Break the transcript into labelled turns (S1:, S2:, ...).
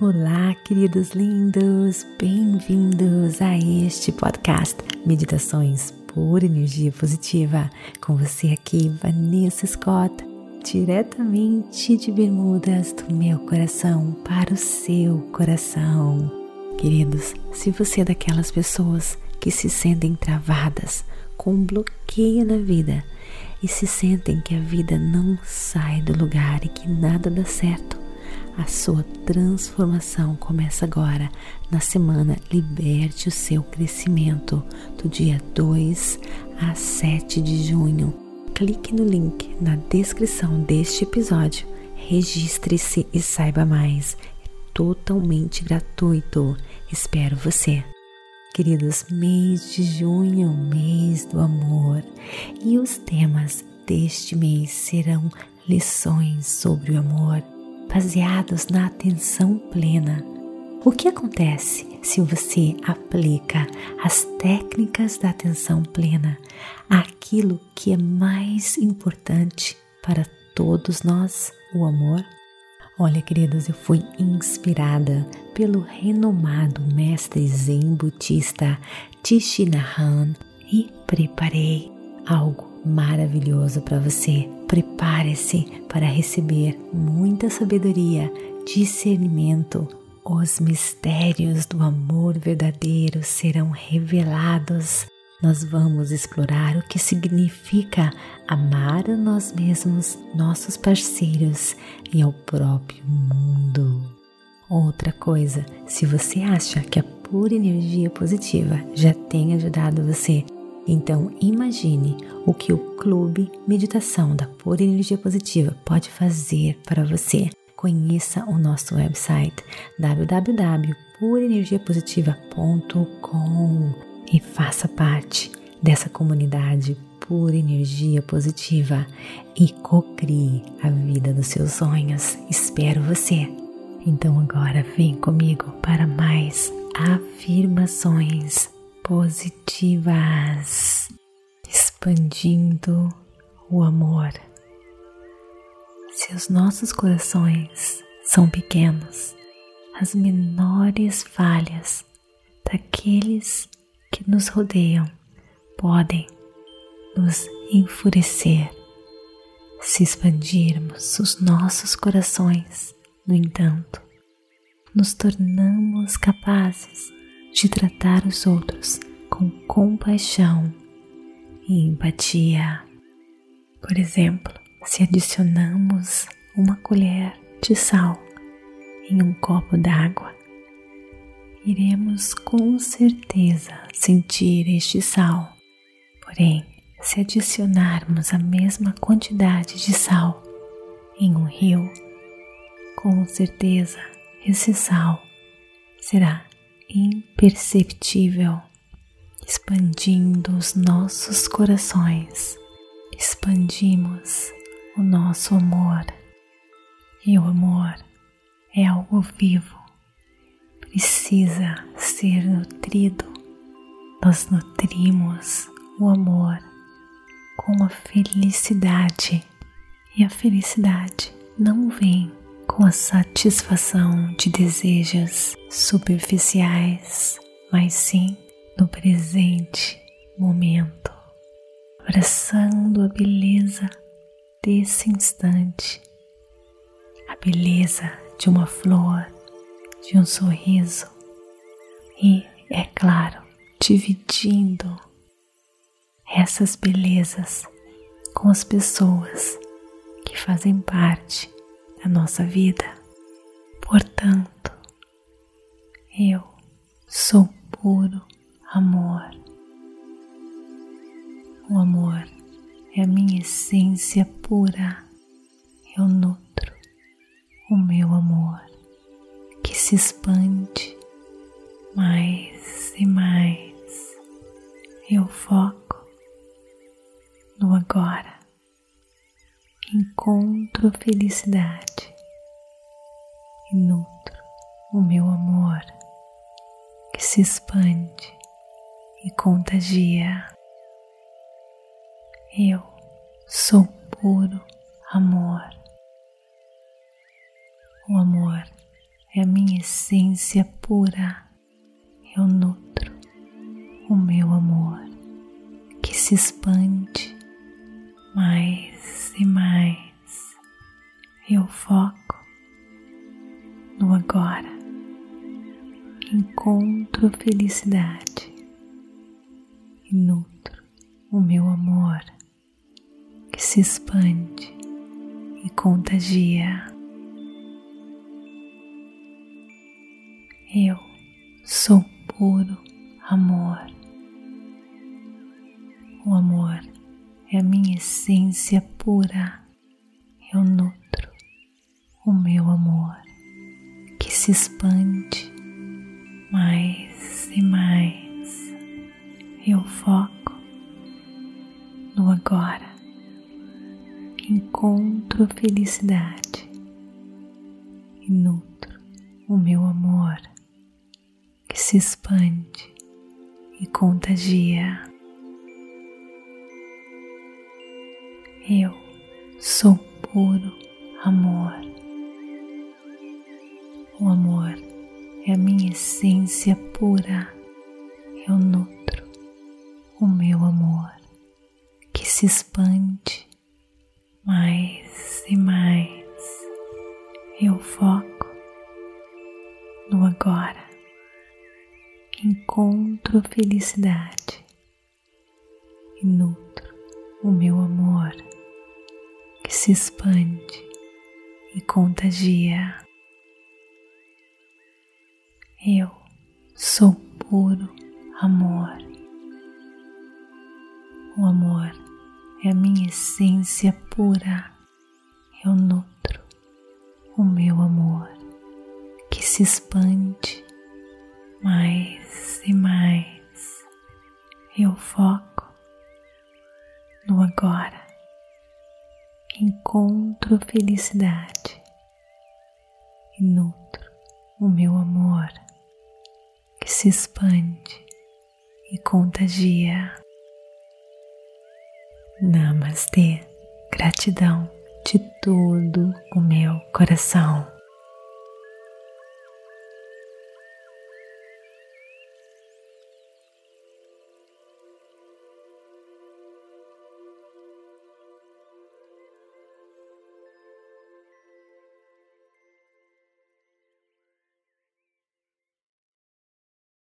S1: Olá, queridos lindos, bem-vindos a este podcast Meditações por Energia Positiva. Com você aqui, Vanessa Scott, diretamente de Bermudas, do meu coração para o seu coração. Queridos, se você é daquelas pessoas que se sentem travadas, com bloqueio na vida e se sentem que a vida não sai do lugar e que nada dá certo, a sua transformação começa agora, na semana Liberte o seu crescimento, do dia 2 a 7 de junho. Clique no link na descrição deste episódio, registre-se e saiba mais. É totalmente gratuito. Espero você. Queridos, mês de junho, mês do amor, e os temas deste mês serão lições sobre o amor baseados na atenção plena. O que acontece se você aplica as técnicas da atenção plena àquilo que é mais importante para todos nós, o amor? Olha, queridos, eu fui inspirada pelo renomado mestre zen budista Tishinahan e preparei algo maravilhoso para você. Prepare-se para receber muita sabedoria, discernimento. Os mistérios do amor verdadeiro serão revelados. Nós vamos explorar o que significa amar a nós mesmos, nossos parceiros e ao próprio mundo. Outra coisa, se você acha que a pura energia positiva já tem ajudado você então imagine o que o Clube Meditação da Pura Energia Positiva pode fazer para você. Conheça o nosso website www.purenergiapositiva.com e faça parte dessa comunidade pura energia positiva e cocrie a vida dos seus sonhos. Espero você. Então agora vem comigo para mais afirmações positivas, expandindo o amor. Se os nossos corações são pequenos, as menores falhas daqueles que nos rodeiam podem nos enfurecer. Se expandirmos os nossos corações, no entanto, nos tornamos capazes de tratar os outros com compaixão e empatia. Por exemplo, se adicionamos uma colher de sal em um copo d'água, iremos com certeza sentir este sal. Porém, se adicionarmos a mesma quantidade de sal em um rio, com certeza esse sal será imperceptível, expandindo os nossos corações, expandimos o nosso amor. E o amor é algo vivo, precisa ser nutrido. Nós nutrimos o amor com a felicidade, e a felicidade não vem com a satisfação de desejos superficiais, mas sim no presente momento, abraçando a beleza desse instante, a beleza de uma flor, de um sorriso e, é claro, dividindo essas belezas com as pessoas que fazem parte da nossa vida. Portanto, eu sou puro amor. O amor é a minha essência pura. Eu nutro o meu amor que se expande mais e mais. Eu foco no agora encontro felicidade e nutro o meu amor que se expande e contagia. Eu sou puro amor. O amor é a minha essência pura. Eu nutro o meu amor que se expande mais e mais. Eu foco no agora, encontro felicidade e nutro o meu amor que se expande e contagia. Eu sou puro amor. O amor é a minha essência pura. Eu nutro o meu amor que se expande mais e mais. Eu foco no agora. Encontro felicidade e nutro o meu amor que se expande e contagia. Eu sou puro amor. O amor é a minha essência pura. Eu nutro o meu amor que se expande mais e mais. Eu foco no agora. Encontro felicidade e nutro o meu amor se expande e contagia. Eu sou puro amor. O amor é a minha essência pura. Eu nutro o meu amor que se expande mais e mais. Eu foco no agora encontro felicidade e nutro o meu amor que se expande e contagia. Namastê, gratidão de todo o meu coração.